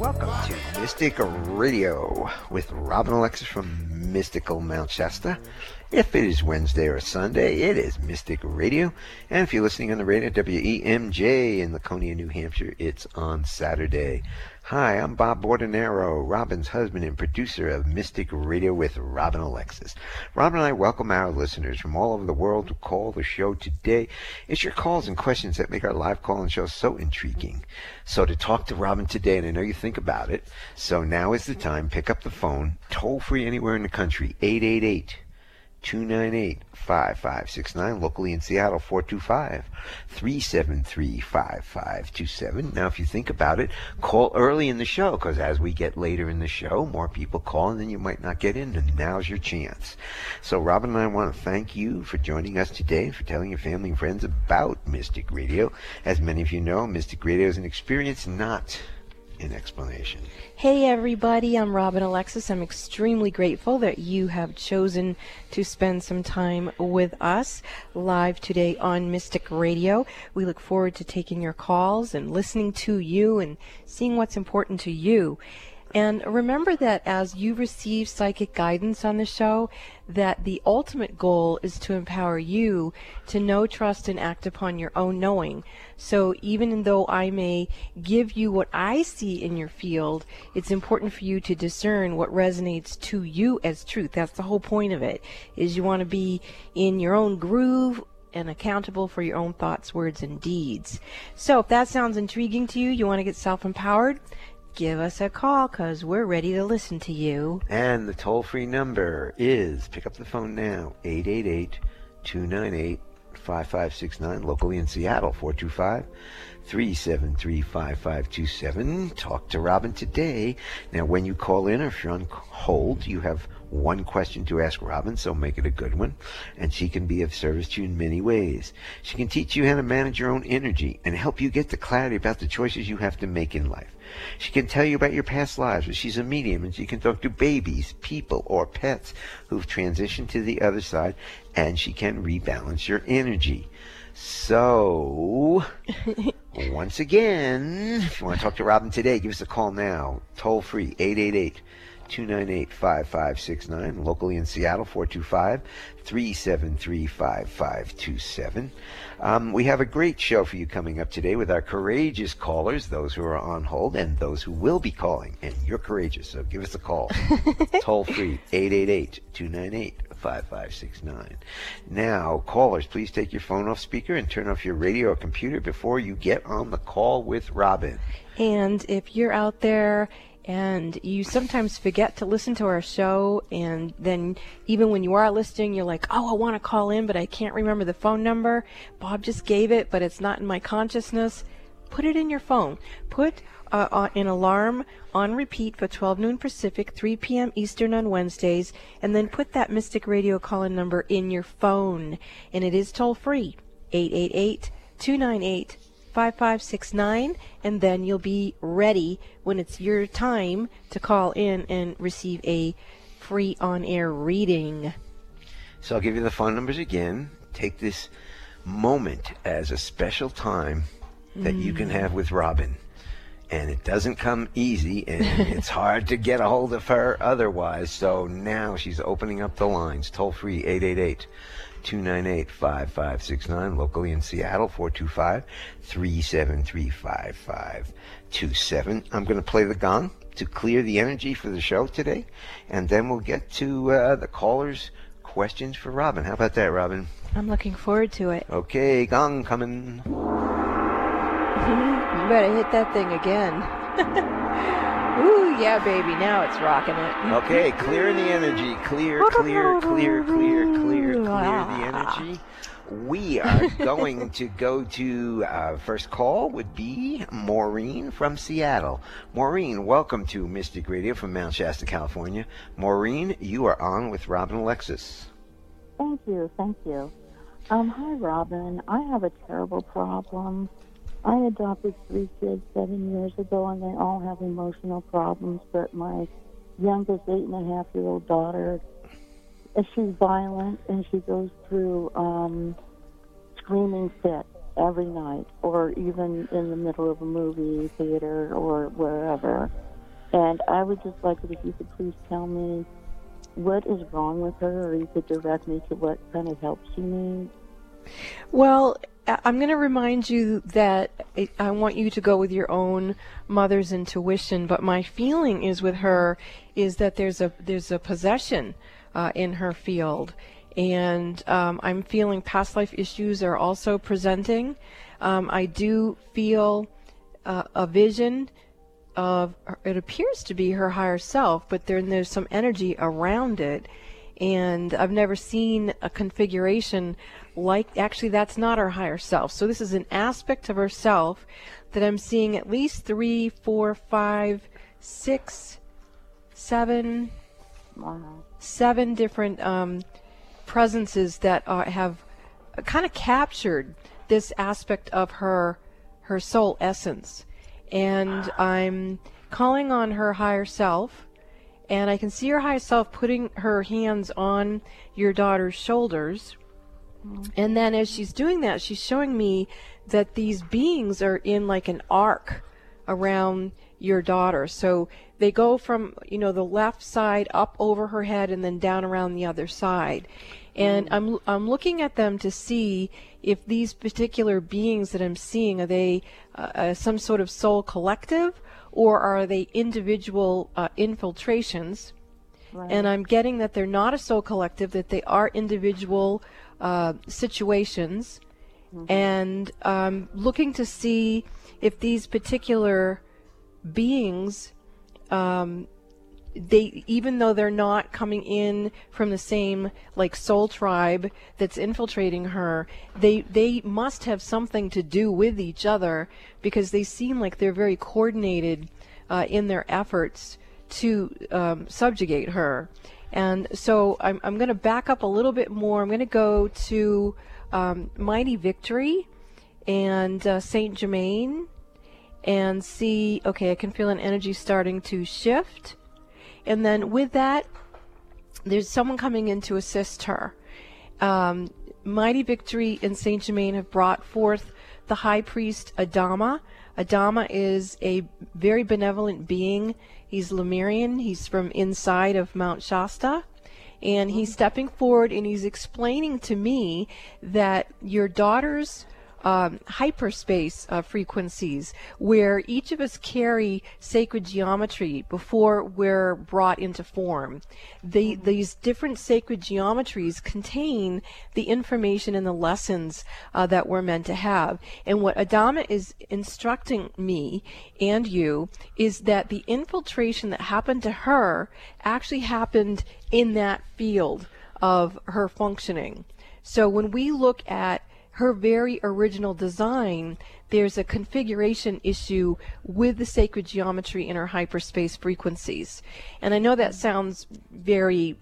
Welcome to Mystic Radio with Robin Alexis from Mystical Mount Shasta. If it is Wednesday or Sunday, it is Mystic Radio. And if you're listening on the radio, WEMJ in Laconia, New Hampshire, it's on Saturday. Hi, I'm Bob Bordenero, Robin's husband and producer of Mystic Radio with Robin Alexis. Robin and I welcome our listeners from all over the world to call the show today. It's your calls and questions that make our live call and show so intriguing. So to talk to Robin today, and I know you think about it, so now is the time. Pick up the phone, toll free anywhere in the country, 888 298 5569. Locally in Seattle, 425 373 5527. Now, if you think about it, call early in the show because as we get later in the show, more people call and then you might not get in, and now's your chance. So, Robin and I want to thank you for joining us today and for telling your family and friends about Mystic Radio. As many of you know, Mystic Radio is an experience, not an explanation. Hey everybody, I'm Robin Alexis. I'm extremely grateful that you have chosen to spend some time with us live today on Mystic Radio. We look forward to taking your calls and listening to you and seeing what's important to you. And remember that as you receive psychic guidance on the show, that the ultimate goal is to empower you to know, trust, and act upon your own knowing. So even though I may give you what I see in your field, it's important for you to discern what resonates to you as truth. That's the whole point of it, is you want to be in your own groove and accountable for your own thoughts, words, and deeds. So if that sounds intriguing to you, you want to get self-empowered, give us a call because we're ready to listen to you. And the toll free number is pick up the phone now 888 298 5569, locally in Seattle 425 373 5527. Talk to Robin today. Now, when you call in or if you're on hold, you have one question to ask Robin, so make it a good one. And she can be of service to you in many ways. She can teach you how to manage your own energy and help you get the clarity about the choices you have to make in life. She can tell you about your past lives, but she's a medium and she can talk to babies, people, or pets who've transitioned to the other side, and she can rebalance your energy. So, once again, if you want to talk to Robin today, give us a call now. Toll free, 888 298 5569. Locally in Seattle, 425 373 5527. Um, we have a great show for you coming up today with our courageous callers, those who are on hold and those who will be calling. And you're courageous, so give us a call. Toll free, 888 298 5569. Now, callers, please take your phone off speaker and turn off your radio or computer before you get on the call with Robin. And if you're out there and you sometimes forget to listen to our show and then even when you are listening you're like oh i want to call in but i can't remember the phone number. Bob just gave it but it's not in my consciousness. Put it in your phone. Put uh, uh, an alarm on repeat for 12 noon pacific 3 p.m eastern on wednesdays and then put that mystic radio call-in number in your phone. And it is toll free 888 298 5569 and then you'll be ready when it's your time to call in and receive a free on air reading. So I'll give you the phone numbers again. Take this moment as a special time that mm. you can have with Robin. And it doesn't come easy, and it's hard to get a hold of her otherwise. So now she's opening up the lines, toll free 888 298 5569. Locally in Seattle, 425 373 5527. I'm going to play the gong to clear the energy for the show today, and then we'll get to uh, the callers' questions for Robin. How about that, Robin? I'm looking forward to it. Okay, gong coming. you better hit that thing again. Ooh, yeah, baby. Now it's rocking it. Okay, clearing the energy. Clear, clear, clear, clear, clear, clear the energy. We are going to go to uh, first call would be Maureen from Seattle. Maureen, welcome to Mystic Radio from Mount Shasta, California. Maureen, you are on with Robin Alexis. Thank you, thank you. Um, hi, Robin. I have a terrible problem. I adopted three kids seven years ago, and they all have emotional problems. But my youngest eight and a half year old daughter, she's violent, and she goes through um, screaming fits every night, or even in the middle of a movie theater or wherever. And I would just like it if you could please tell me what is wrong with her, or you could direct me to what kind of help she needs. Well, I'm going to remind you that I want you to go with your own mother's intuition, but my feeling is with her is that there's a there's a possession uh, in her field, and um, I'm feeling past life issues are also presenting. Um, I do feel uh, a vision of it appears to be her higher self, but then there's some energy around it. And I've never seen a configuration like, actually, that's not her higher self. So this is an aspect of herself that I'm seeing at least three, four, five, six, seven, wow. seven different um, presences that uh, have kind of captured this aspect of her her soul essence and I'm calling on her higher self. And I can see her higher self putting her hands on your daughter's shoulders. And then as she's doing that, she's showing me that these beings are in like an arc around your daughter. So they go from, you know, the left side up over her head and then down around the other side. And. I'm I'm looking at them to see if these particular beings that I'm seeing are they uh, uh, some sort of soul collective or are they individual uh, infiltrations. Right. And I'm getting that they're not a soul collective, that they are individual uh, situations. Mm-hmm. And um, looking to see if these particular beings um, they even though they're not coming in from the same like soul tribe that's infiltrating her they they must have something to do with each other because they seem like they're very coordinated uh, in their efforts to um, subjugate her and so i'm, I'm going to back up a little bit more i'm going to go to um, mighty victory and uh, saint germain and see okay i can feel an energy starting to shift and then with that, there's someone coming in to assist her. Um, Mighty Victory and Saint Germain have brought forth the high priest Adama. Adama is a very benevolent being. He's Lemurian. He's from inside of Mount Shasta. And he's stepping forward and he's explaining to me that your daughter's um, hyperspace uh, frequencies where each of us carry sacred geometry before we're brought into form. The, mm-hmm. These different sacred geometries contain the information and the lessons uh, that we're meant to have. And what Adama is instructing me and you is that the infiltration that happened to her actually happened in that field of her functioning. So when we look at her very original design, there's a configuration issue with the sacred geometry in her hyperspace frequencies. And I know that sounds very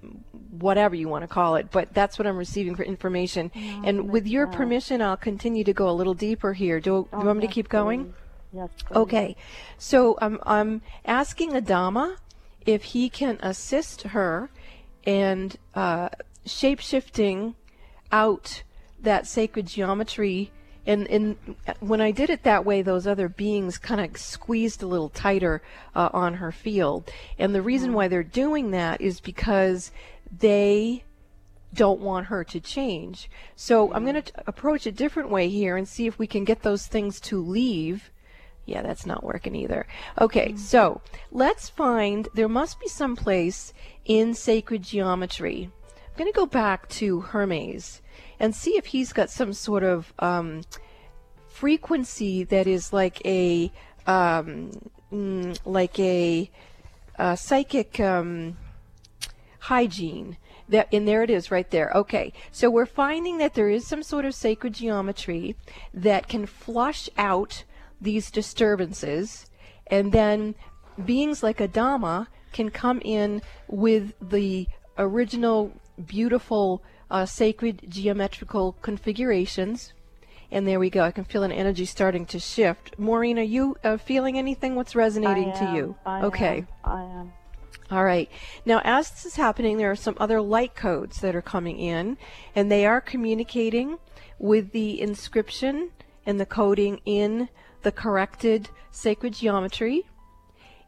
whatever you want to call it, but that's what I'm receiving for information. No, and with your permission, I'll continue to go a little deeper here. Do, do you want me to keep going? Yes. Okay. So um, I'm asking Adama if he can assist her and uh, shape shifting out that sacred geometry and, and when I did it that way, those other beings kind of squeezed a little tighter uh, on her field. And the reason hmm. why they're doing that is because they don't want her to change. So I'm hmm. going to approach a different way here and see if we can get those things to leave. Yeah, that's not working either. Okay, hmm. so let's find, there must be some place in sacred geometry. I'm going to go back to Hermes and see if he's got some sort of um, frequency that is like a um, mm, like a, a psychic um, hygiene. That, and there it is right there. Okay, so we're finding that there is some sort of sacred geometry that can flush out these disturbances, and then beings like Adama can come in with the original beautiful uh, sacred geometrical configurations. And there we go. I can feel an energy starting to shift. Maureen, are you uh, feeling anything? What's resonating am, to you? I okay. Am, I am. All right. Now, as this is happening, there are some other light codes that are coming in, and they are communicating with the inscription and the coding in the corrected sacred geometry.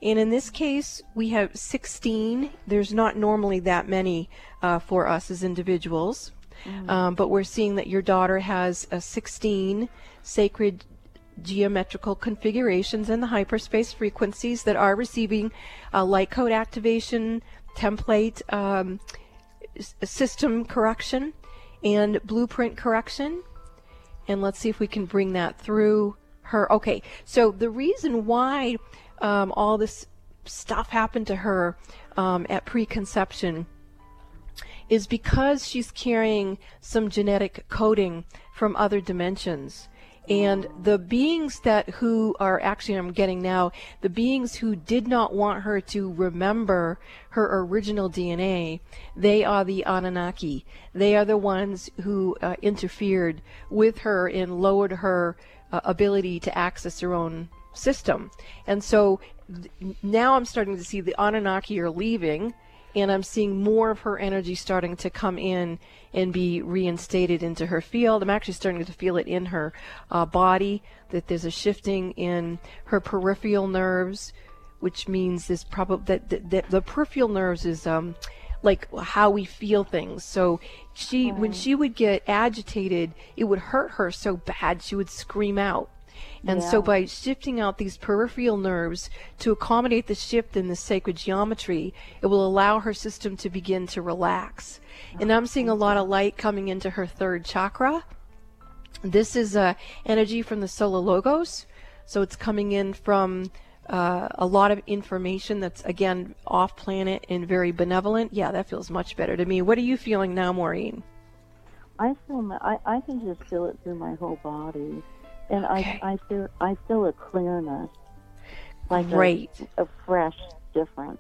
And in this case, we have 16. There's not normally that many uh, for us as individuals. Mm. Um, but we're seeing that your daughter has a 16 sacred geometrical configurations in the hyperspace frequencies that are receiving uh, light code activation, template um, system correction, and blueprint correction. And let's see if we can bring that through her. Okay, so the reason why um, all this stuff happened to her um, at preconception is because she's carrying some genetic coding from other dimensions. And the beings that who are actually I'm getting now, the beings who did not want her to remember her original DNA, they are the Anunnaki. They are the ones who uh, interfered with her and lowered her uh, ability to access her own system. And so th- now I'm starting to see the Anunnaki are leaving and I'm seeing more of her energy starting to come in and be reinstated into her field. I'm actually starting to feel it in her uh, body that there's a shifting in her peripheral nerves, which means this probably that, that, that, the peripheral nerves is um, like how we feel things. So she, right. when she would get agitated, it would hurt her so bad she would scream out. And yeah. so by shifting out these peripheral nerves to accommodate the shift in the sacred geometry, it will allow her system to begin to relax. And I'm seeing a lot of light coming into her third chakra. This is uh, energy from the solar logos. So it's coming in from uh, a lot of information that's, again, off planet and very benevolent. Yeah, that feels much better to me. What are you feeling now, Maureen? I feel I, I can just feel it through my whole body and okay. I I feel I feel a clearness, like Great. A, a fresh difference.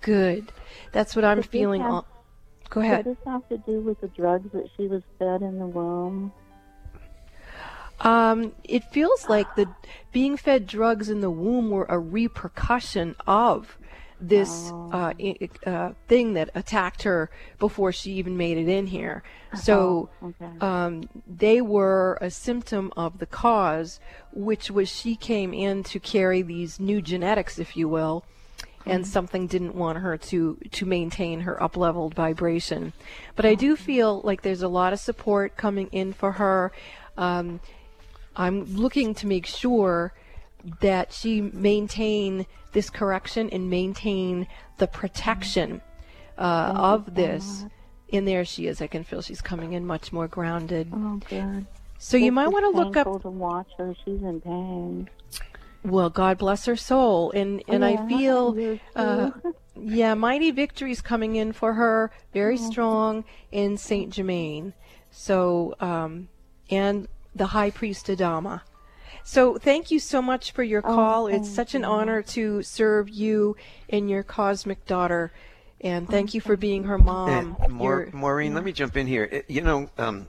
Good, that's what I'm Does feeling. Have, Go ahead. Does this have to do with the drugs that she was fed in the womb? Um, it feels like the being fed drugs in the womb were a repercussion of this oh. uh, uh, thing that attacked her before she even made it in here. So oh, okay. um, they were a symptom of the cause, which was she came in to carry these new genetics, if you will, and mm-hmm. something didn't want her to to maintain her up leveled vibration. But I do feel like there's a lot of support coming in for her. Um, I'm looking to make sure that she maintain this correction and maintain the protection uh, of this. And there she is. I can feel she's coming in much more grounded. Oh, good. So you might want to look up. to watch her. She's in pain. Well, God bless her soul, and and yeah, I feel, uh, yeah, mighty victories coming in for her, very oh. strong in Saint Germain. So, um, and the High Priest Adama. So thank you so much for your oh, call. Oh, it's such an honor to serve you and your cosmic daughter. And thank you for being her mom. And Maureen, let me jump in here. You know, um,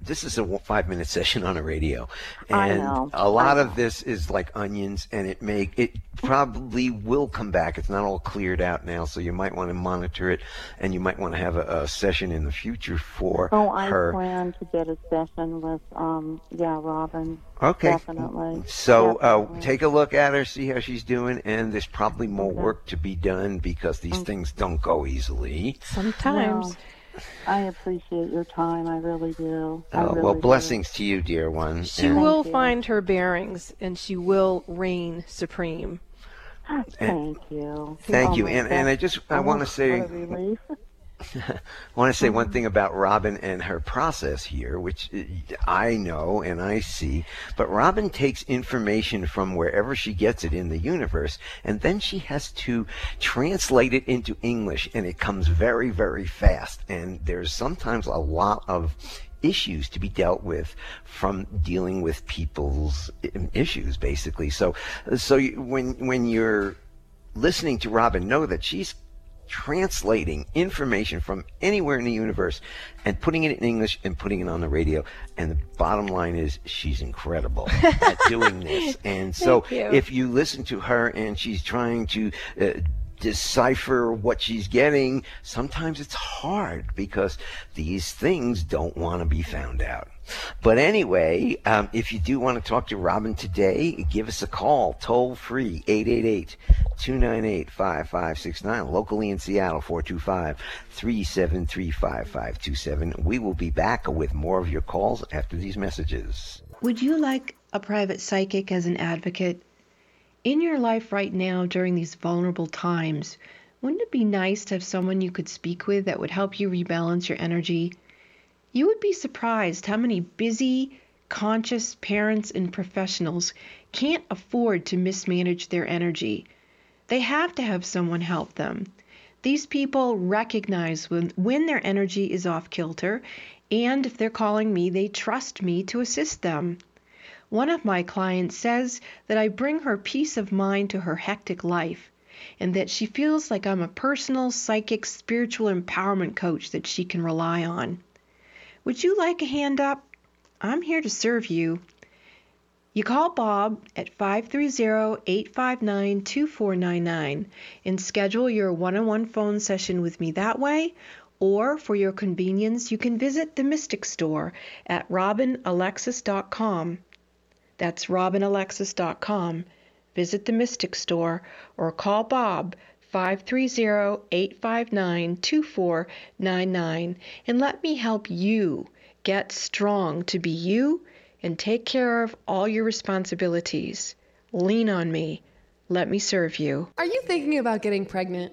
this is a five minute session on a radio. And a lot of this is like onions and it may it probably will come back. It's not all cleared out now so you might want to monitor it and you might want to have a, a session in the future for oh i her. plan to get a session with um yeah robin. Okay. Definitely. So uh, definitely. Uh, take a look at her see how she's doing and there's probably more okay. work to be done because these okay. things don't go easily. Sometimes. Well, I appreciate your time. I really do. I oh, really well, blessings do. to you, dear one. She and will find her bearings and she will reign supreme. Thank you. Thank oh you. And, and I just I want to say I want to say one hmm. thing about Robin and her process here, which eh, I know and I see. But Robin takes information from wherever she gets it in the universe, and then she has to translate it into English, and it comes very, very fast. And there's sometimes a lot of issues to be dealt with from dealing with people's eh, issues, basically. So, so when when you're listening to Robin, know that she's translating information from anywhere in the universe and putting it in English and putting it on the radio. And the bottom line is she's incredible at doing this. And so you. if you listen to her and she's trying to uh, decipher what she's getting, sometimes it's hard because these things don't want to be found out. But anyway, um, if you do want to talk to Robin today, give us a call, toll free, 888 298 5569, locally in Seattle, 425 373 5527. We will be back with more of your calls after these messages. Would you like a private psychic as an advocate? In your life right now, during these vulnerable times, wouldn't it be nice to have someone you could speak with that would help you rebalance your energy? You would be surprised how many busy, conscious parents and professionals can't afford to mismanage their energy. They have to have someone help them. These people recognize when, when their energy is off kilter, and if they're calling me, they trust me to assist them. One of my clients says that I bring her peace of mind to her hectic life, and that she feels like I'm a personal, psychic, spiritual empowerment coach that she can rely on. Would you like a hand up? I'm here to serve you. You call Bob at 530-859-2499 and schedule your one-on-one phone session with me that way, or for your convenience, you can visit the Mystic Store at robinalexis.com. That's robinalexis.com. Visit the Mystic Store or call Bob 530-859-2499 and let me help you get strong to be you and take care of all your responsibilities. Lean on me. Let me serve you. Are you thinking about getting pregnant?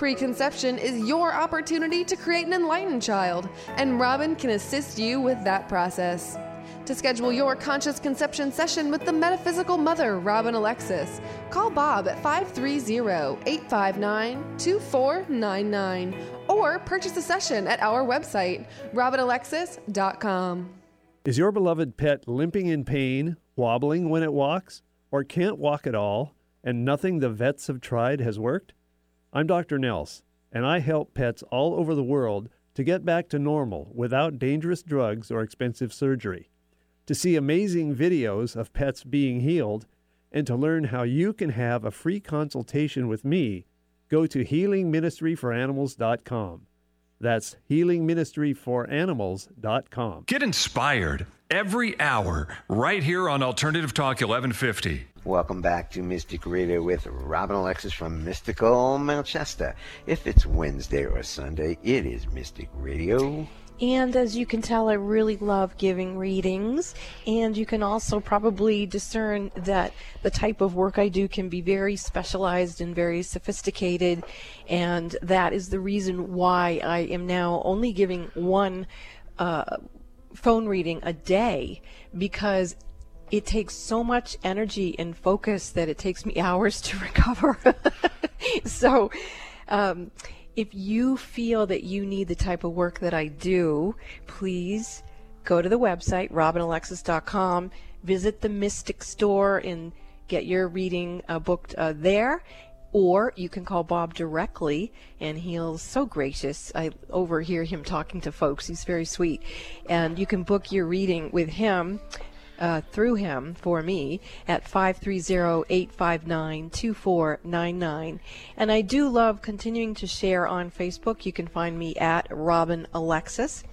Preconception is your opportunity to create an enlightened child, and Robin can assist you with that process. To schedule your conscious conception session with the metaphysical mother, Robin Alexis, call Bob at 530 859 2499 or purchase a session at our website, robinalexis.com. Is your beloved pet limping in pain, wobbling when it walks, or can't walk at all, and nothing the vets have tried has worked? I'm Dr. Nels, and I help pets all over the world to get back to normal without dangerous drugs or expensive surgery. To see amazing videos of pets being healed and to learn how you can have a free consultation with me, go to healingministryforanimals.com. That's healingministryforanimals.com. Get inspired every hour right here on Alternative Talk 1150. Welcome back to Mystic Radio with Robin Alexis from Mystical Mount Shasta. If it's Wednesday or Sunday, it is Mystic Radio. And as you can tell, I really love giving readings. And you can also probably discern that the type of work I do can be very specialized and very sophisticated. And that is the reason why I am now only giving one uh, phone reading a day because it takes so much energy and focus that it takes me hours to recover. so, um, if you feel that you need the type of work that I do, please go to the website, robinalexis.com, visit the Mystic Store, and get your reading uh, booked uh, there. Or you can call Bob directly, and he'll so gracious. I overhear him talking to folks. He's very sweet, and you can book your reading with him uh, through him for me at 530-859-2499. And I do love continuing to share on Facebook. You can find me at Robin Alexis.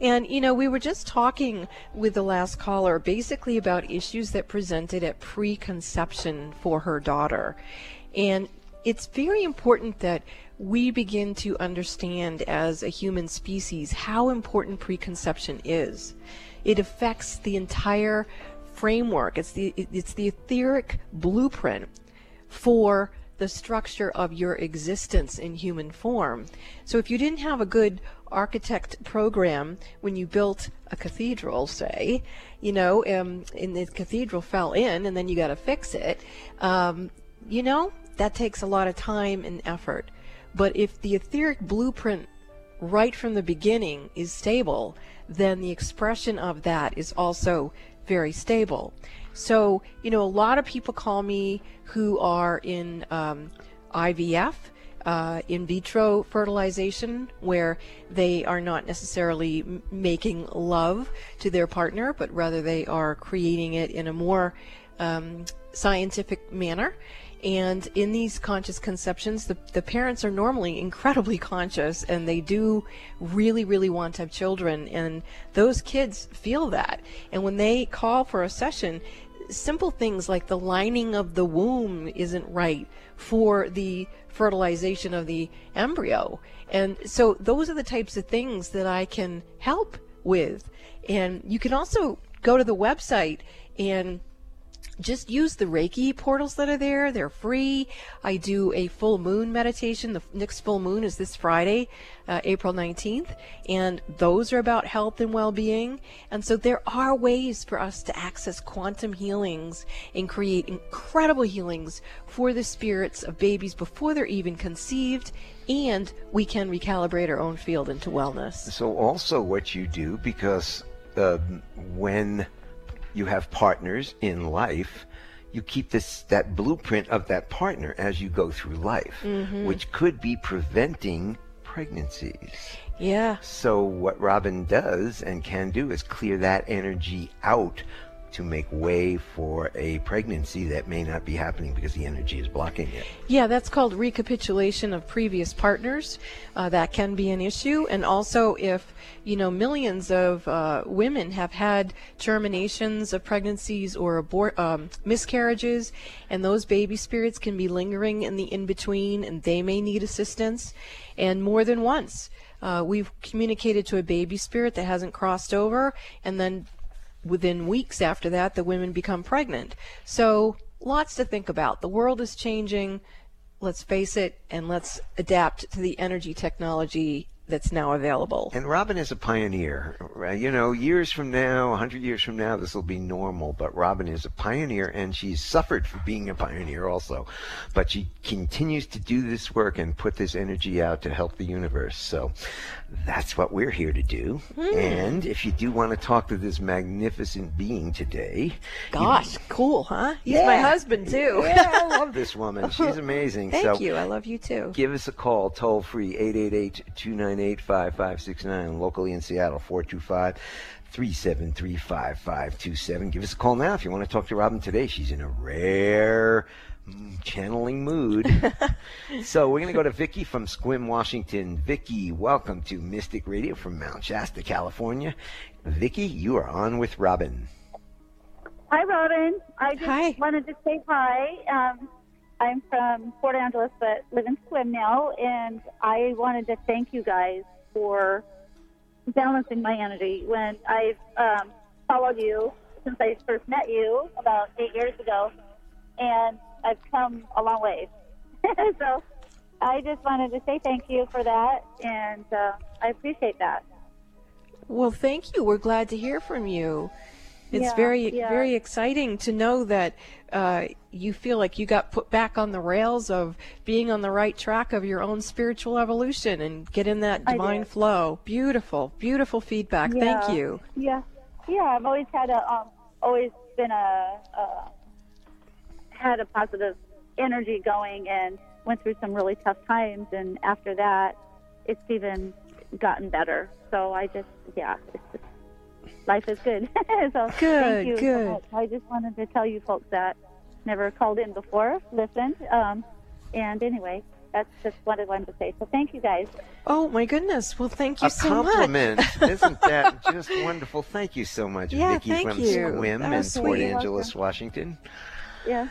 And, you know, we were just talking with the last caller basically about issues that presented at preconception for her daughter. And it's very important that we begin to understand as a human species how important preconception is. It affects the entire framework. It's the it's the etheric blueprint for the structure of your existence in human form. So if you didn't have a good architect program when you built a cathedral, say, you know, um, and the cathedral fell in and then you got to fix it, um, you know, that takes a lot of time and effort. But if the etheric blueprint right from the beginning is stable, then the expression of that is also very stable. So, you know, a lot of people call me who are in um, IVF, uh, in vitro fertilization, where they are not necessarily making love to their partner, but rather they are creating it in a more um, scientific manner. And in these conscious conceptions, the, the parents are normally incredibly conscious and they do really, really want to have children. And those kids feel that. And when they call for a session, simple things like the lining of the womb isn't right for the fertilization of the embryo. And so those are the types of things that I can help with. And you can also go to the website and just use the Reiki portals that are there. They're free. I do a full moon meditation. The next full moon is this Friday, uh, April 19th, and those are about health and well being. And so there are ways for us to access quantum healings and create incredible healings for the spirits of babies before they're even conceived. And we can recalibrate our own field into wellness. So, also, what you do, because uh, when you have partners in life, you keep this that blueprint of that partner as you go through life, Mm-hmm. which could be preventing pregnancies. Yeah. So what Robin does and can do is clear that energy out to make way for a pregnancy that may not be happening because the energy is blocking it. Yeah, that's called recapitulation of previous partners. Uh, that can be an issue. And also, if, you know, millions of uh, women have had terminations of pregnancies or abort, um, miscarriages, and those baby spirits can be lingering in the in between, and they may need assistance. And more than once, uh, we've communicated to a baby spirit that hasn't crossed over, and then within weeks after that, the women become pregnant. So, lots to think about. The world is changing. Let's face it, and let's adapt to the energy technology that's now available. And Robin is a pioneer. Uh, you know, years from now, 100 years from now, this will be normal. But Robin is a pioneer, and she's suffered for being a pioneer also. But she continues to do this work and put this energy out to help the universe. So that's what we're here to do. Hmm. And if you do want to talk to this magnificent being today, you- Gosh, cool, huh? He's my husband too. yeah, I love this woman. She's amazing. Thank so you. I love you too. Give us a call, toll free, 888 298 5569, locally in Seattle, 425 373 5527. Give us a call now if you want to talk to Robin today. She's in a rare mm, channeling mood. so we're going to go to Vicky from Sequim, Washington. Vicky, welcome to Mystic Radio from Mount Shasta, California. Vicky, you are on with Robin. Hi, Robin. I just Hi. wanted to say hi. Um, I'm from Port Angeles, but live in Sequim now, and I wanted to thank you guys for balancing my energy. When I've um, followed you since I first met you about eight years ago, and I've come a long way. so I just wanted to say thank you for that, and uh, I appreciate that. Well, thank you. We're glad to hear from you. It's Yeah, very, yeah. very exciting to know that uh, you feel like you got put back on the rails of being on the right track of your own spiritual evolution and get in that divine flow. Beautiful, beautiful feedback. Yeah. Thank you. Yeah, yeah. I've always had a, um, always been a, uh, had a positive energy going, and went through some really tough times. And after that, it's even gotten better. So I just, yeah, it's just, life is good. so Good, thank you so good. much. I just wanted to tell you folks that never called in before, listened, um, and anyway. That's just what I wanted to say. So thank you guys. Oh my goodness. Well, thank you a so compliment. much. Isn't that just wonderful? Thank you so much, Yeah, Vicky thank from you. Sequim That in Port sweet. Angeles, Washington. Yeah.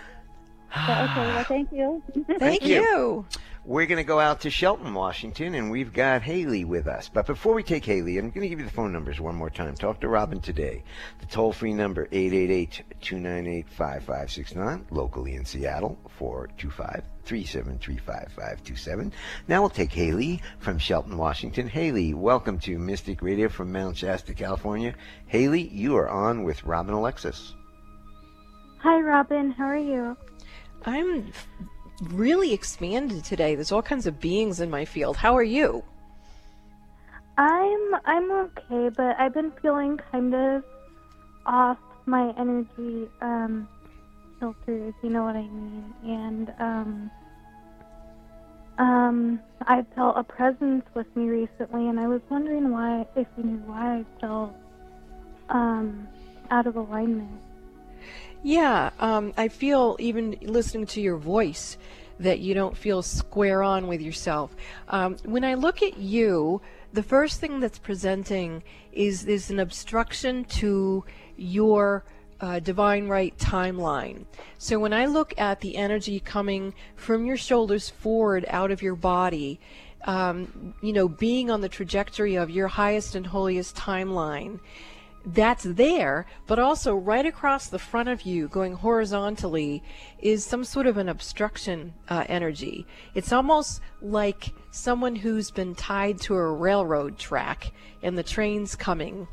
So, okay. Well, thank you. Thank you. you. We're going to go out to Shelton, Washington, and we've got Haley with us. But before we take Haley, I'm going to give you the phone numbers one more time. Talk to Robin today. The toll free number 888-298-5569, locally in Seattle 425 373 5527. Now we'll take Haley from Shelton, Washington. Haley, welcome to Mystic Radio from Mount Shasta, California. Haley, you are on with Robin Alexis. Hi, Robin. How are you? I'm really expanded today. There's all kinds of beings in my field. How are you? I'm I'm okay, but I've been feeling kind of off my energy um, filter, if you know what I mean. And um, um, I felt a presence with me recently, and I was wondering why, if you knew why I felt um, out of alignment. Yeah, um, I feel even listening to your voice that you don't feel square on with yourself. Um, when I look at you, the first thing that's presenting is there's an obstruction to your uh, divine right timeline. So when I look at the energy coming from your shoulders forward out of your body, um, you know, being on the trajectory of your highest and holiest timeline, that's there, but also right across the front of you, going horizontally, is some sort of an obstruction uh, energy. It's almost like someone who's been tied to a railroad track and the train's coming.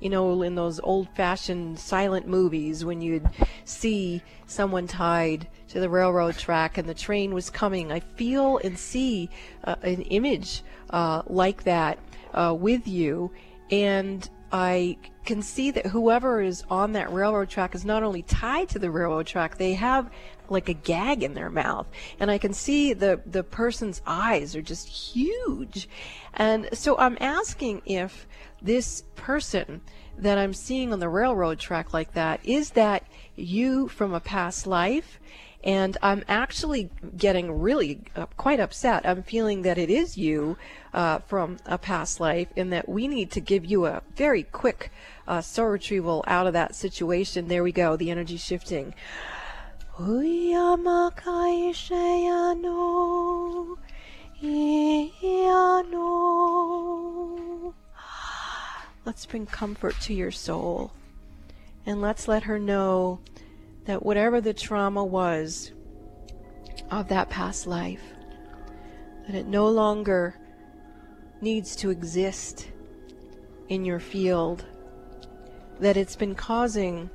You know, in those old fashioned silent movies when you'd see someone tied to the railroad track and the train was coming. I feel and see uh, an image uh, like that uh, with you. And I can see that whoever is on that railroad track is not only tied to the railroad track, they have like a gag in their mouth. And I can see the, the person's eyes are just huge. And so I'm asking if this person that I'm seeing on the railroad track like that, is that you from a past life? And I'm actually getting really uh, quite upset. I'm feeling that it is you uh, from a past life, in that we need to give you a very quick uh, soul retrieval out of that situation. There we go, the energy shifting. Let's bring comfort to your soul. And let's let her know that whatever the trauma was of that past life, that it no longer needs to exist in your field, that it's been causing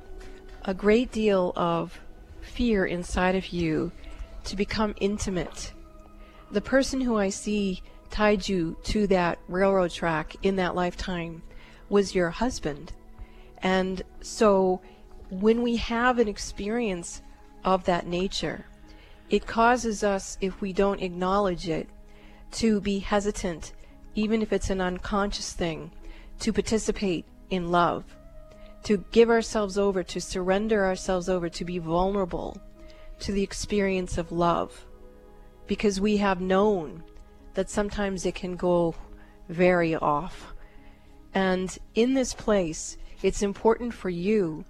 a great deal of fear inside of you to become intimate. The person who I see tied you to that railroad track in that lifetime was your husband. And so when we have an experience of that nature, it causes us, if we don't acknowledge it, to be hesitant, even if it's an unconscious thing, to participate in love, to give ourselves over, to surrender ourselves over, to be vulnerable to the experience of love. Because we have known that sometimes it can go very off. And in this place, it's important for you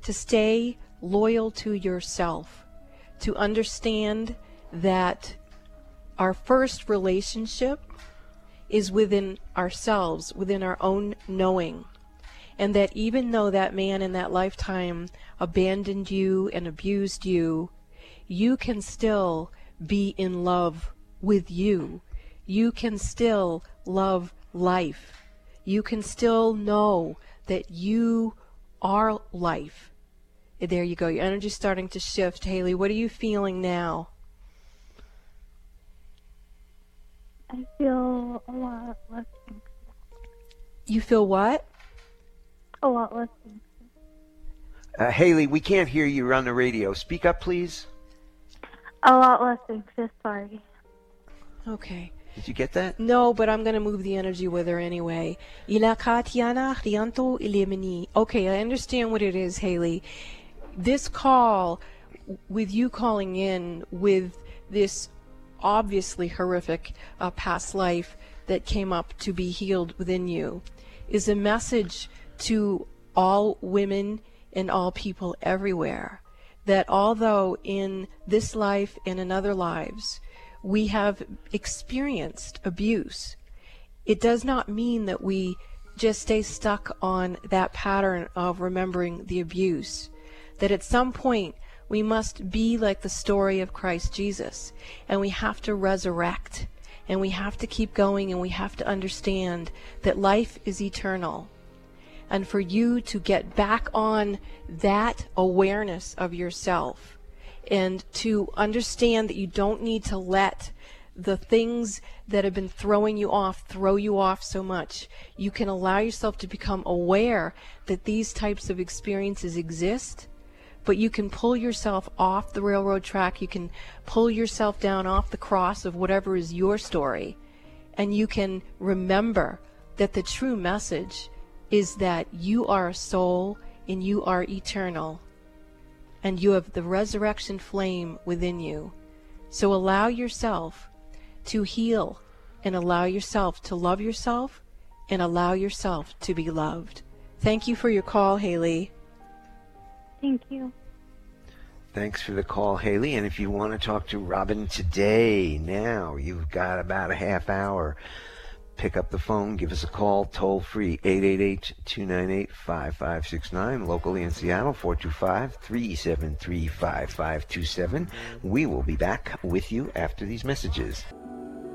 to stay loyal to yourself, to understand that our first relationship is within ourselves, within our own knowing. And that even though that man in that lifetime abandoned you and abused you, you can still be in love with you. You can still love life. You can still know that you are life there you go. Your energy's starting to shift. Haley, what are you feeling now? I feel a lot less anxious. You feel what? A lot less anxious. Uh, Haley, we can't hear you on the radio. Speak up, please. A lot less anxious, sorry. Okay. Did you get that? No, but I'm going to move the energy with her anyway. Okay, I understand what it is, Haley this call with you calling in with this obviously horrific uh, past life that came up to be healed within you is a message to all women and all people everywhere that although in this life and in other lives we have experienced abuse. It does not mean that we just stay stuck on that pattern of remembering the abuse. That at some point we must be like the story of Christ Jesus and we have to resurrect and we have to keep going and we have to understand that life is eternal. And for you to get back on that awareness of yourself and to understand that you don't need to let the things that have been throwing you off throw you off so much. You can allow yourself to become aware that these types of experiences exist, but you can pull yourself off the railroad track. You can pull yourself down off the cross of whatever is your story. And you can remember that the true message is that you are a soul and you are eternal. And you have the resurrection flame within you. So allow yourself to heal and allow yourself to love yourself and allow yourself to be loved. Thank you for your call, Haley. Thank you. Thanks for the call, Haley. And if you want to talk to Robin today, now, you've got about a half hour. Pick up the phone, give us a call, toll free, 888 298 5569, locally in Seattle, 425 373 5527. We will be back with you after these messages.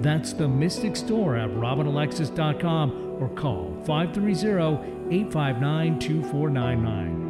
That's the Mystic Store at robinalexis.com or call 530 859 2499.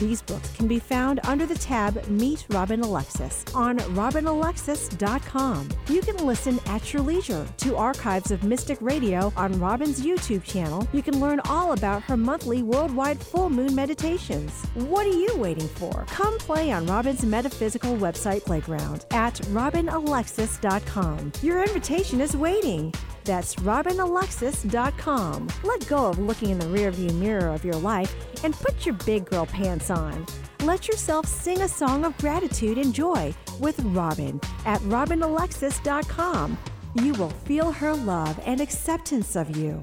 These books can be found under the tab Meet Robin Alexis on robinalexis.com. You can listen at your leisure to archives of Mystic Radio on Robin's YouTube channel. You can learn all about her monthly worldwide full moon meditations. What are you waiting for? Come play on Robin's metaphysical website playground at robinalexis.com. Your invitation is waiting. That's robinalexis.com. Let go of looking in the rearview mirror of your life and put your big girl pants on. Let yourself sing a song of gratitude and joy with Robin at robinalexis.com. You will feel her love and acceptance of you.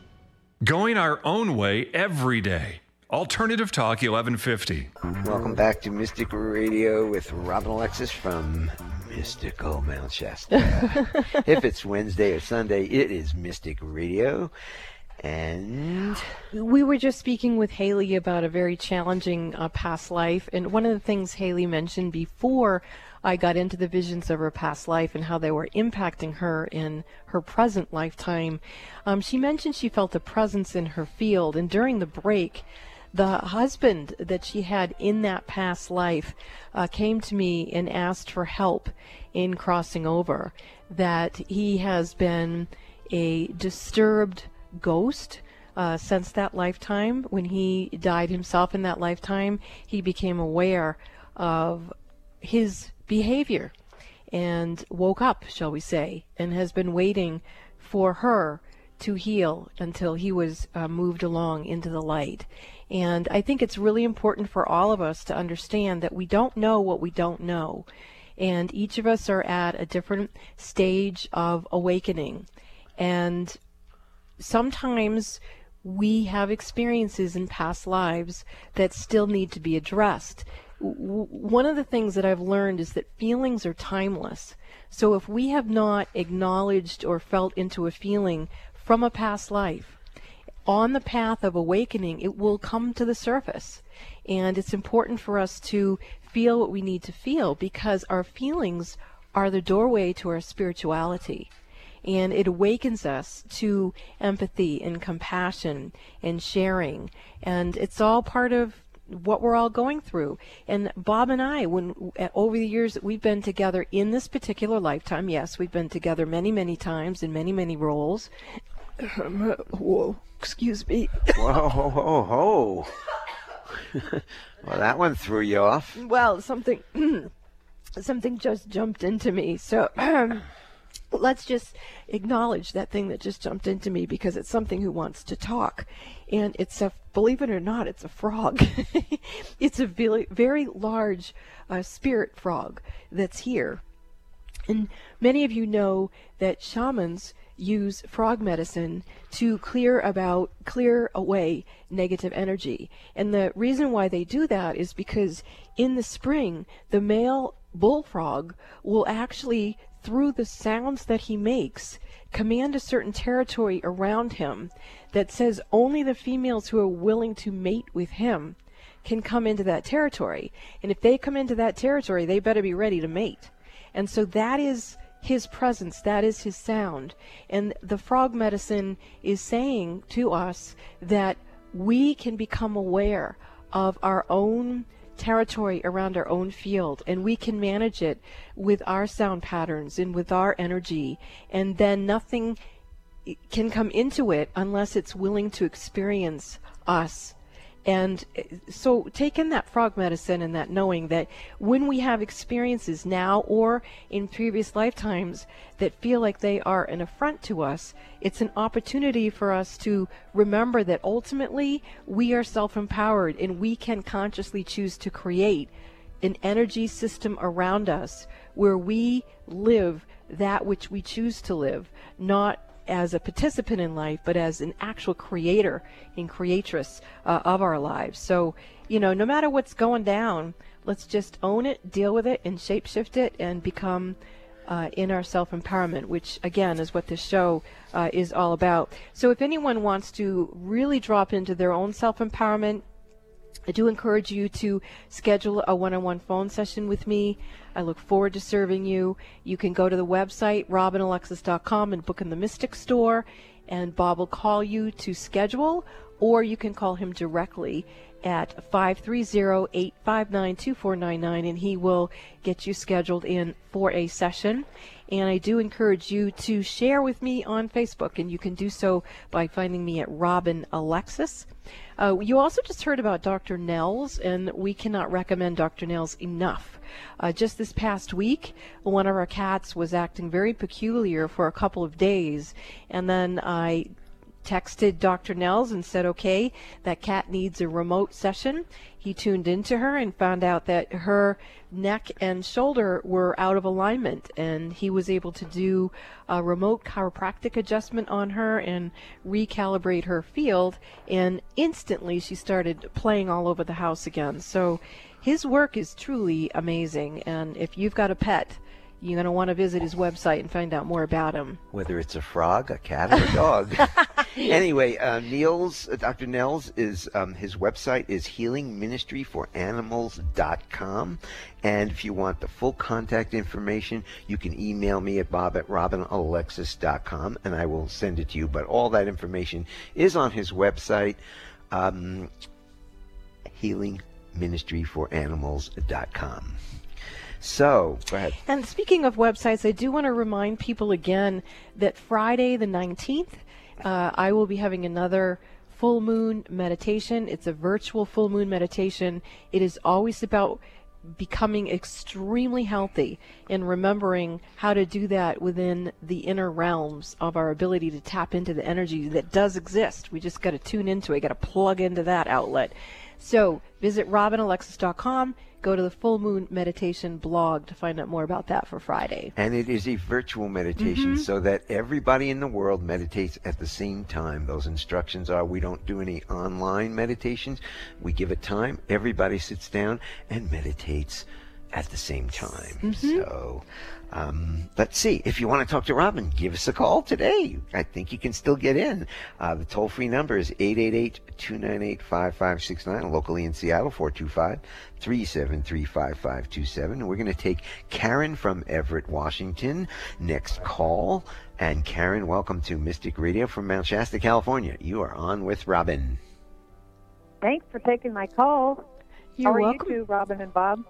Going our own way every day. Alternative Talk 1150. Welcome back to Mystic Radio with Robin Alexis from Mystical Mount Shasta. if it's Wednesday or Sunday, it is Mystic Radio. And we were just speaking with Haley about a very challenging uh, past life. And one of the things Haley mentioned before I got into the visions of her past life and how they were impacting her in her present lifetime, um, she mentioned she felt a presence in her field. And during the break, the husband that she had in that past life uh, came to me and asked for help in crossing over. That he has been a disturbed ghost. Uh, since that lifetime, when he died himself in that lifetime, he became aware of his behavior and woke up, shall we say, and has been waiting for her to heal until he was uh, moved along into the light. And I think it's really important for all of us to understand that we don't know what we don't know. And each of us are at a different stage of awakening. And sometimes we have experiences in past lives that still need to be addressed. W- one of the things that I've learned is that feelings are timeless. So if we have not acknowledged or felt into a feeling from a past life, on the path of awakening, it will come to the surface. And it's important for us to feel what we need to feel because our feelings are the doorway to our spirituality and it awakens us to empathy and compassion and sharing and it's all part of what we're all going through. And bob and i when over the years that we've been together in this particular lifetime yes we've been together many many times in many many roles. Whoa excuse me. Whoa ho ho ho. Well that one threw you off. Well something something just jumped into me. So let's just acknowledge that thing that just jumped into me because it's something who wants to talk. And it's a, believe it or not, it's a frog. it's a very, very large uh, spirit frog that's here. And many of you know that shamans use frog medicine to clear about clear away negative energy. And the reason why they do that is because in the spring the male bullfrog will actually through the sounds that he makes, command a certain territory around him that says only the females who are willing to mate with him can come into that territory. And if they come into that territory, they better be ready to mate. And so that is his presence, that is his sound. And the frog medicine is saying to us that we can become aware of our own territory around our own field and we can manage it with our sound patterns and with our energy and then nothing can come into it unless it's willing to experience us and eh, so take in that frog medicine and that knowing that when we have experiences now or in previous lifetimes that feel like they are an affront to us, it's an opportunity for us to remember that ultimately we are self empowered and we can consciously choose to create an energy system around us where we live that which we choose to live, not as a participant in life, but as an actual creator and creatress uh, of our lives. So, you know, no matter what's going down, let's just own it, deal with it, and shapeshift it, and become uh, in our self empowerment, which again is what this show uh, is all about. So, if anyone wants to really drop into their own self empowerment, I do encourage you to schedule a one on one phone session with me. I look forward to serving you. You can go to the website, robinalexis.com, and book in the Mystic Store, and Bob will call you to schedule, or you can call him directly at 530-859-2499 and he will get you scheduled in for a session and I do encourage you to share with me on Facebook and you can do so by finding me at Robin Alexis. Uh, you also just heard about Dr. Nels and we cannot recommend Dr. Nels enough. Uh, just this past week, one of our cats was acting very peculiar for a couple of days and then I texted Dr. Nels and said, okay, that cat needs a remote session. He tuned into her and found out that her neck and shoulder were out of alignment, and he was able to do a remote chiropractic adjustment on her and recalibrate her field. And instantly, she started playing all over the house again. So his work is truly amazing. And if you've got a pet, you're going to want to visit his website and find out more about him. Whether it's a frog, a cat, or a dog. anyway, uh, uh, Dr. Nels is um, his website is healingministryforanimals.com, and if you want the full contact information, you can email me at bob at robinalexis.com, and I will send it to you. But all that information is on his website, um, healingministryforanimals.com. So, go ahead. And speaking of websites, I do want to remind people again that Friday the 19th, uh, I will be having another full moon meditation. It's a virtual full moon meditation. It is always about becoming extremely healthy and remembering how to do that within the inner realms of our ability to tap into the energy that does exist. We just got to tune into it, got to plug into that outlet. So visit robinalexis.com go to the full moon meditation blog to find out more about that for Friday. And it is a virtual meditation Mhm. so that everybody in the world meditates at the same time. Those instructions are we don't do any online meditations. We give it time. Everybody sits down and meditates at the same time. Mhm. So um, let's see. If you want to talk to Robin, give us a call today. I think you can still get in. Uh, the toll free number is 888 298 5569, locally in Seattle, 425 373 5527. We're going to take Karen from Everett, Washington, next call. And Karen, welcome to Mystic Radio from Mount Shasta, California. You are on with Robin. Thanks for taking my call. You're How are welcome. you two, Robin and Bob?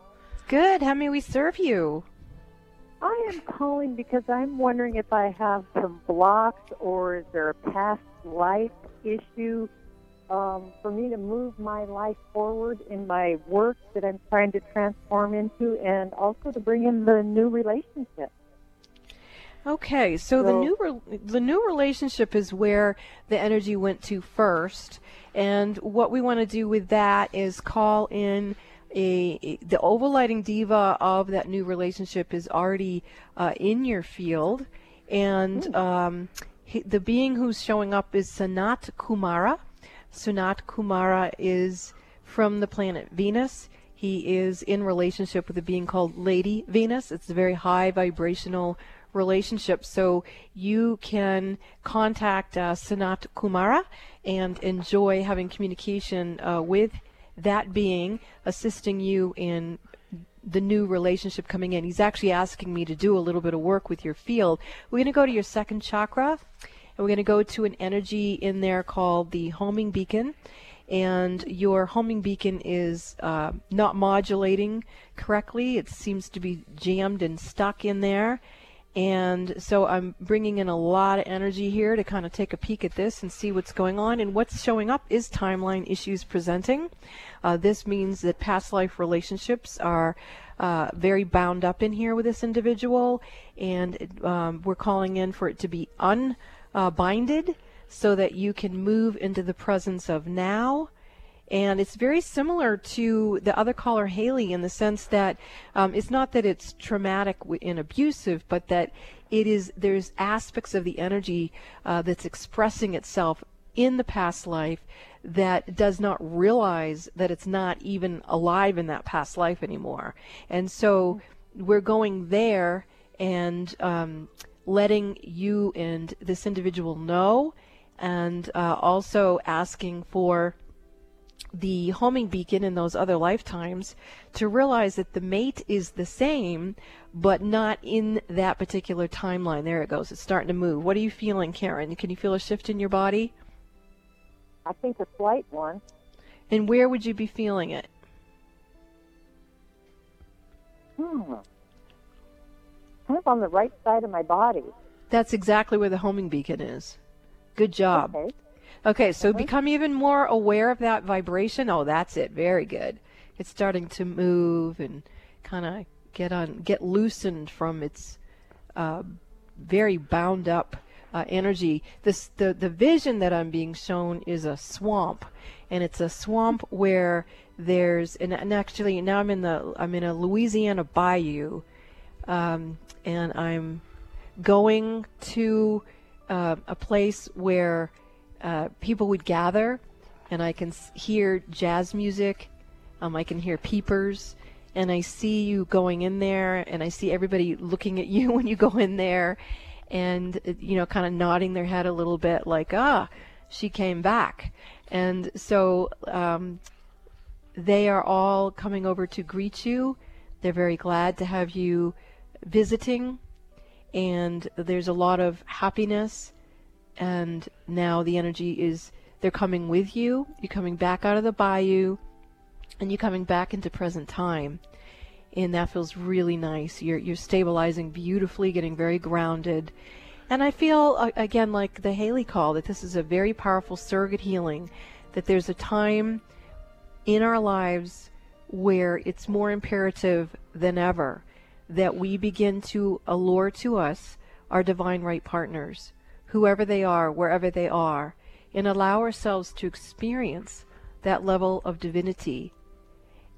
Good. How may we serve you? I am calling because I'm wondering if I have some blocks or is there a past life issue um, for me to move my life forward in my work that I'm trying to transform into and also to bring in the new relationship. Okay, so, the new re- the new relationship is where the energy went to first, and what we want to do with that is call in a, the overlighting deva of that new relationship is already uh, in your field, and um, he, the being who's showing up is Sanat Kumara. Sanat Kumara is from the planet Venus. He is in relationship with a being called Lady Venus. It's a very high vibrational relationship. So you can contact uh, Sanat Kumara and enjoy having communication uh, with that being, assisting you in the new relationship coming in. He's actually asking me to do a little bit of work with your field. We're going to go to your second chakra, and we're going to go to an energy in there called the homing beacon. And your homing beacon is uh, not modulating correctly. It seems to be jammed and stuck in there. And so I'm bringing in a lot of energy here to kind of take a peek at this and see what's going on. And what's showing up is timeline issues presenting. Uh, this means that past life relationships are uh, very bound up in here with this individual, and um, we're calling in for it to be unbinded so that you can move into the presence of now. And it's very similar to the other caller, Haley, in the sense that um, it's not that it's traumatic and abusive, but that it is there's aspects of the energy uh, that's expressing itself in the past life that does not realize that it's not even alive in that past life anymore. And so we're going there and um, letting you and this individual know, and uh, also asking for the homing beacon in those other lifetimes to realize that the mate is the same, but not in that particular timeline. There it goes. It's starting to move. What are you feeling, Karen? Can you feel a shift in your body? I think a slight one. And where would you be feeling it? Hmm. Kind of on the right side of my body. That's exactly where the homing beacon is. Good job. Okay. Okay, so become even more aware of that vibration. Oh, that's it. Very good. It's starting to move and kind of get on, get loosened from its uh, very bound up uh, energy. This the the vision that I'm being shown is a swamp, and it's a swamp where there's and, and actually now I'm in the I'm in a Louisiana bayou, um, and I'm going to uh, a place where uh, people would gather, and I can hear jazz music. Um, I can hear peepers, and I see you going in there, and I see everybody looking at you when you go in there, and uh, you know, kind of nodding their head a little bit, like, ah, she came back. And so um, they are all coming over to greet you. They're very glad to have you visiting, and there's a lot of happiness. And now the energy is they're coming with you. You're coming back out of the bayou, and you're coming back into present time. And that feels really nice. You're you're stabilizing beautifully, getting very grounded. And I feel again like the Haley call that this is a very powerful surrogate healing. That there's a time in our lives where it's more imperative than ever that we begin to allure to us our divine right partners, whoever they are, wherever they are, and allow ourselves to experience that level of divinity.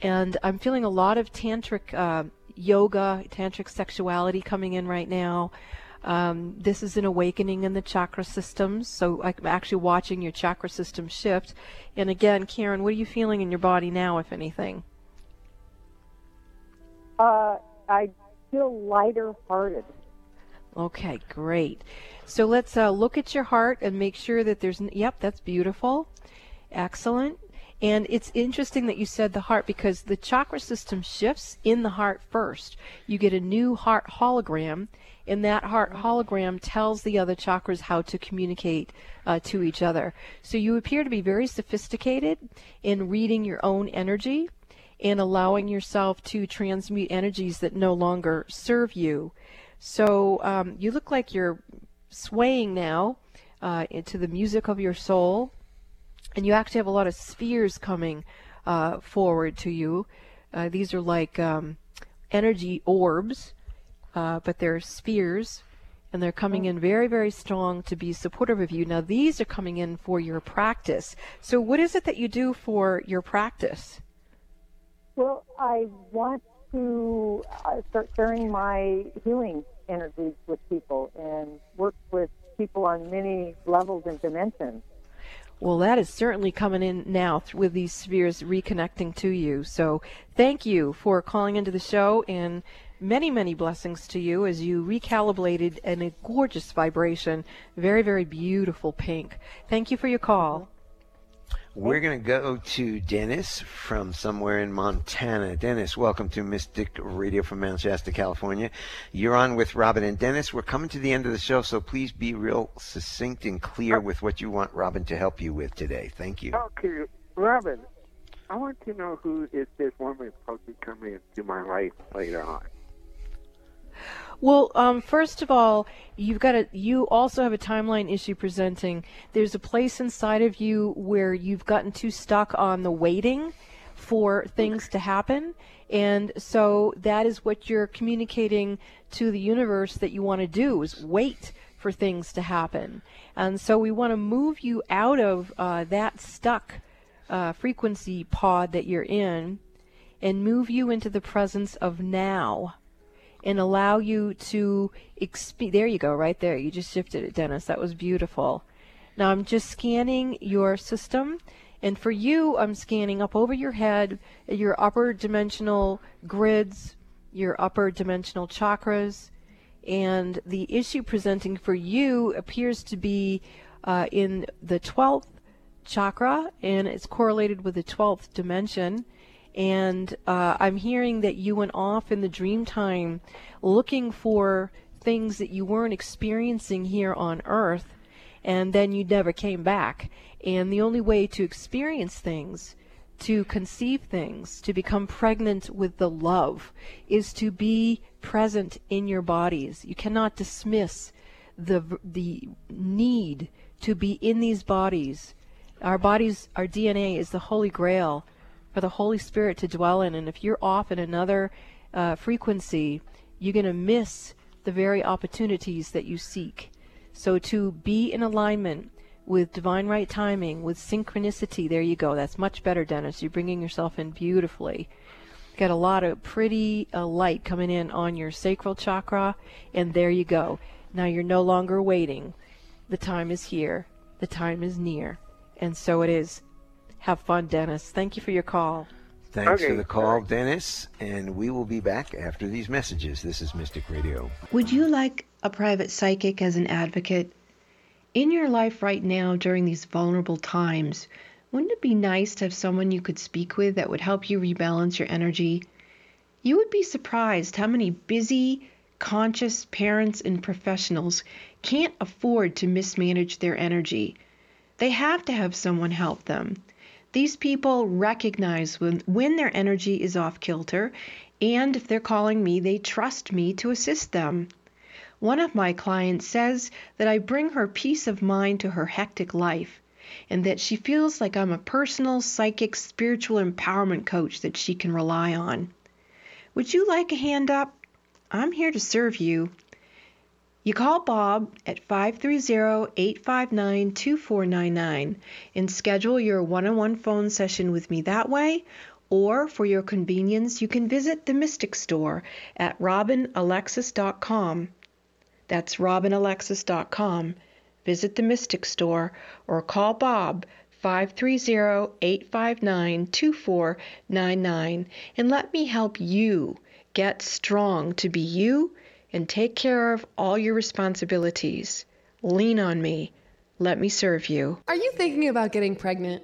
And I'm feeling a lot of tantric uh, yoga, tantric sexuality coming in right now. Um, this is an awakening in the chakra systems. So I'm actually watching your chakra system shift. And again, Karen, what are you feeling in your body now, if anything? Uh, I feel lighter hearted. Okay, great. So let's uh, look at your heart and make sure that there's. Yep, that's beautiful. Excellent. And it's interesting that you said the heart because the chakra system shifts in the heart first. You get a new heart hologram, and that heart hologram tells the other chakras how to communicate uh, to each other. So you appear to be very sophisticated in reading your own energy and allowing yourself to transmute energies that no longer serve you. So um, you look like you're swaying now uh, into the music of your soul, and you actually have a lot of spheres coming uh, forward to you. Uh, these are like um, energy orbs, uh, but they're spheres, and they're coming in very, very strong to be supportive of you. Now, these are coming in for your practice. So, what is it that you do for your practice? Well, I want to uh, start sharing my healing energies with people and work with people on many levels and dimensions. Well, that is certainly coming in now with these spheres reconnecting to you. So, thank you for calling into the show and many, many blessings to you as you recalibrated in a gorgeous vibration. Very, very beautiful pink. Thank you for your call. We're going to go to Dennis from somewhere in Montana. Dennis, welcome to Mystic Radio from Mount Shasta, California. You're on with Robin and Dennis. We're coming to the end of the show, so please be real succinct and clear with what you want Robin to help you with today. Thank you. Okay, Robin, I want to know who is this woman supposed to come into my life later on. Well, um, first of all, you've got a. You also have a timeline issue presenting. There's a place inside of you where you've gotten too stuck on the waiting for things to happen, and so that is what you're communicating to the universe that you want to do is wait for things to happen, and so we want to move you out of uh, that stuck uh, frequency pod that you're in, and move you into the presence of now and allow you to exp- there you go right there. You just shifted it dennis. That was beautiful. Now i'm just scanning your system and for you i'm scanning up over your head your upper dimensional grids your upper dimensional chakras and the issue presenting for you appears to be uh, in the 12th chakra and it's correlated with the 12th dimension and uh, I'm hearing that you went off in the dream time looking for things that you weren't experiencing here on Earth, and then you never came back. And the only way to experience things to conceive things, to become pregnant with the love, is to be present in your bodies. You cannot dismiss the the need to be in these bodies. Our bodies, our DNA is the holy grail for the Holy Spirit to dwell in. And if you're off in another uh, frequency, you're going to miss the very opportunities that you seek. So to be in alignment with divine right timing, with synchronicity, there you go. That's much better, Dennis. You're bringing yourself in beautifully. Got a lot of pretty uh, light coming in on your sacral chakra, and there you go. Now you're no longer waiting. The time is here. The time is near. And so it is. Have fun, Dennis. Thank you for your call. Thanks Okay, for the call, Dennis. And we will be back after these messages. This is Mystic Radio. Would you like a private psychic as an advocate? In your life right now, during these vulnerable times, wouldn't it be nice to have someone you could speak with that would help you rebalance your energy? You would be surprised how many busy, conscious parents and professionals can't afford to mismanage their energy. They have to have someone help them. These people recognize when, when their energy is off kilter, and if they're calling me, they trust me to assist them. One of my clients says that I bring her peace of mind to her hectic life, and that she feels like I'm a personal, psychic, spiritual empowerment coach that she can rely on. Would you like a hand up? I'm here to serve you. You call Bob at 530-859-2499 and schedule your one-on-one phone session with me that way, or for your convenience, you can visit the Mystic Store at robinalexis.com. That's robinalexis.com. Visit the Mystic Store or call Bob 530-859-2499 and let me help you get strong to be you and take care of all your responsibilities. Lean on me. Let me serve you. Are you thinking about getting pregnant?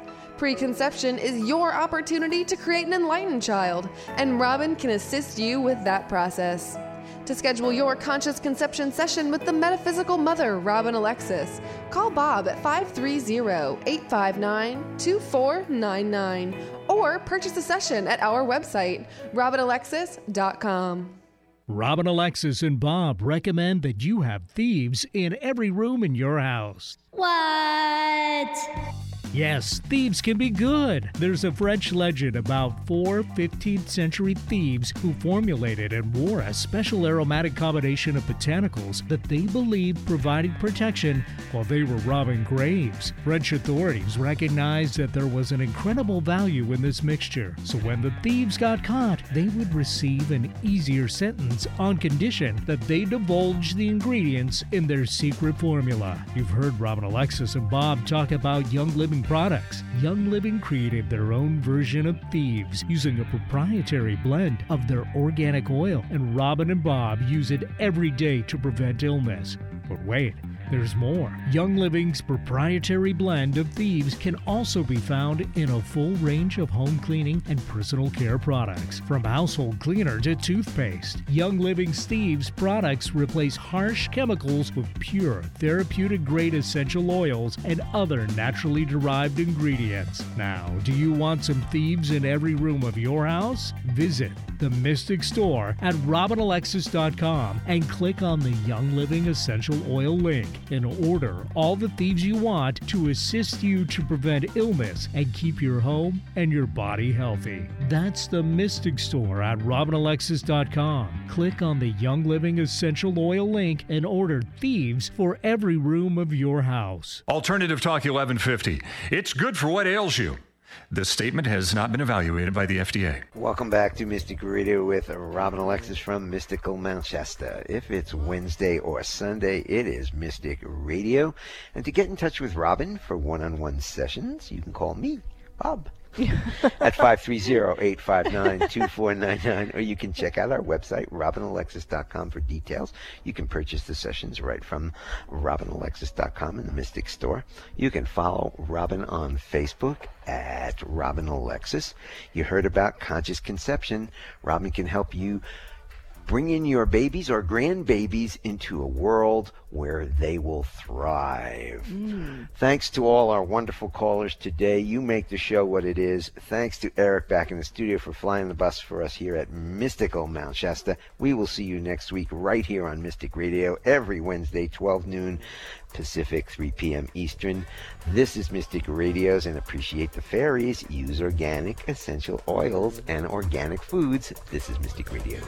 Preconception is your opportunity to create an enlightened child, and Robin can assist you with that process. To schedule your conscious conception session with the metaphysical mother, Robin Alexis, call Bob at 530 859 2499 or purchase a session at our website, robinalexis.com. Robin Alexis and Bob recommend that you have thieves in every room in your house. What? Yes, thieves can be good. There's a French legend about four 15th century thieves who formulated and wore a special aromatic combination of botanicals that they believed provided protection while they were robbing graves. French authorities recognized that there was an incredible value in this mixture, so when the thieves got caught, they would receive an easier sentence on condition that they divulge the ingredients in their secret formula. You've heard Robin Alexis and Bob talk about Young Living products. Young Living created their own version of Thieves using a proprietary blend of their organic oil, and Robin and Bob use it every day to prevent illness. But wait, there's more. Young Living's proprietary blend of Thieves can also be found in a full range of home cleaning and personal care products, from household cleaner to toothpaste. Young Living's Thieves products replace harsh chemicals with pure, therapeutic grade essential oils and other naturally derived ingredients. Now, do you want some thieves in every room of your house? Visit the Mystic Store at robinalexis.com and click on the Young Living Essential Oil link. And order all the thieves you want to assist you to prevent illness and keep your home and your body healthy. That's the Mystic Store at robinalexis.com. Click on the Young Living Essential Oil link and order Thieves for every room of your house. Alternative Talk 1150. It's good for what ails you. This statement has not been evaluated by the FDA. Welcome back to Mystic Radio with Robin Alexis from Mystical Mount Shasta. If it's Wednesday or Sunday, it is Mystic Radio. And to get in touch with Robin for one on one sessions, you can call me, Bob. at 530-859-2499 or you can check out our website robinalexis.com for details. You can purchase the sessions right from robinalexis.com in the mystic store. You can follow robin on facebook at robin alexis. You heard about conscious conception. Robin can help you bring in your babies or grandbabies into a world where they will thrive. Mm. Thanks to all our wonderful callers today. You make the show what it is. Thanks to Eric back in the studio for flying the bus for us here at Mystical Mount Shasta. We will see you next week right here on Mystic Radio every Wednesday, 12 noon Pacific, 3 p.m. Eastern. This is Mystic Radios and appreciate the fairies. Use organic essential oils and organic foods. This is Mystic Radio.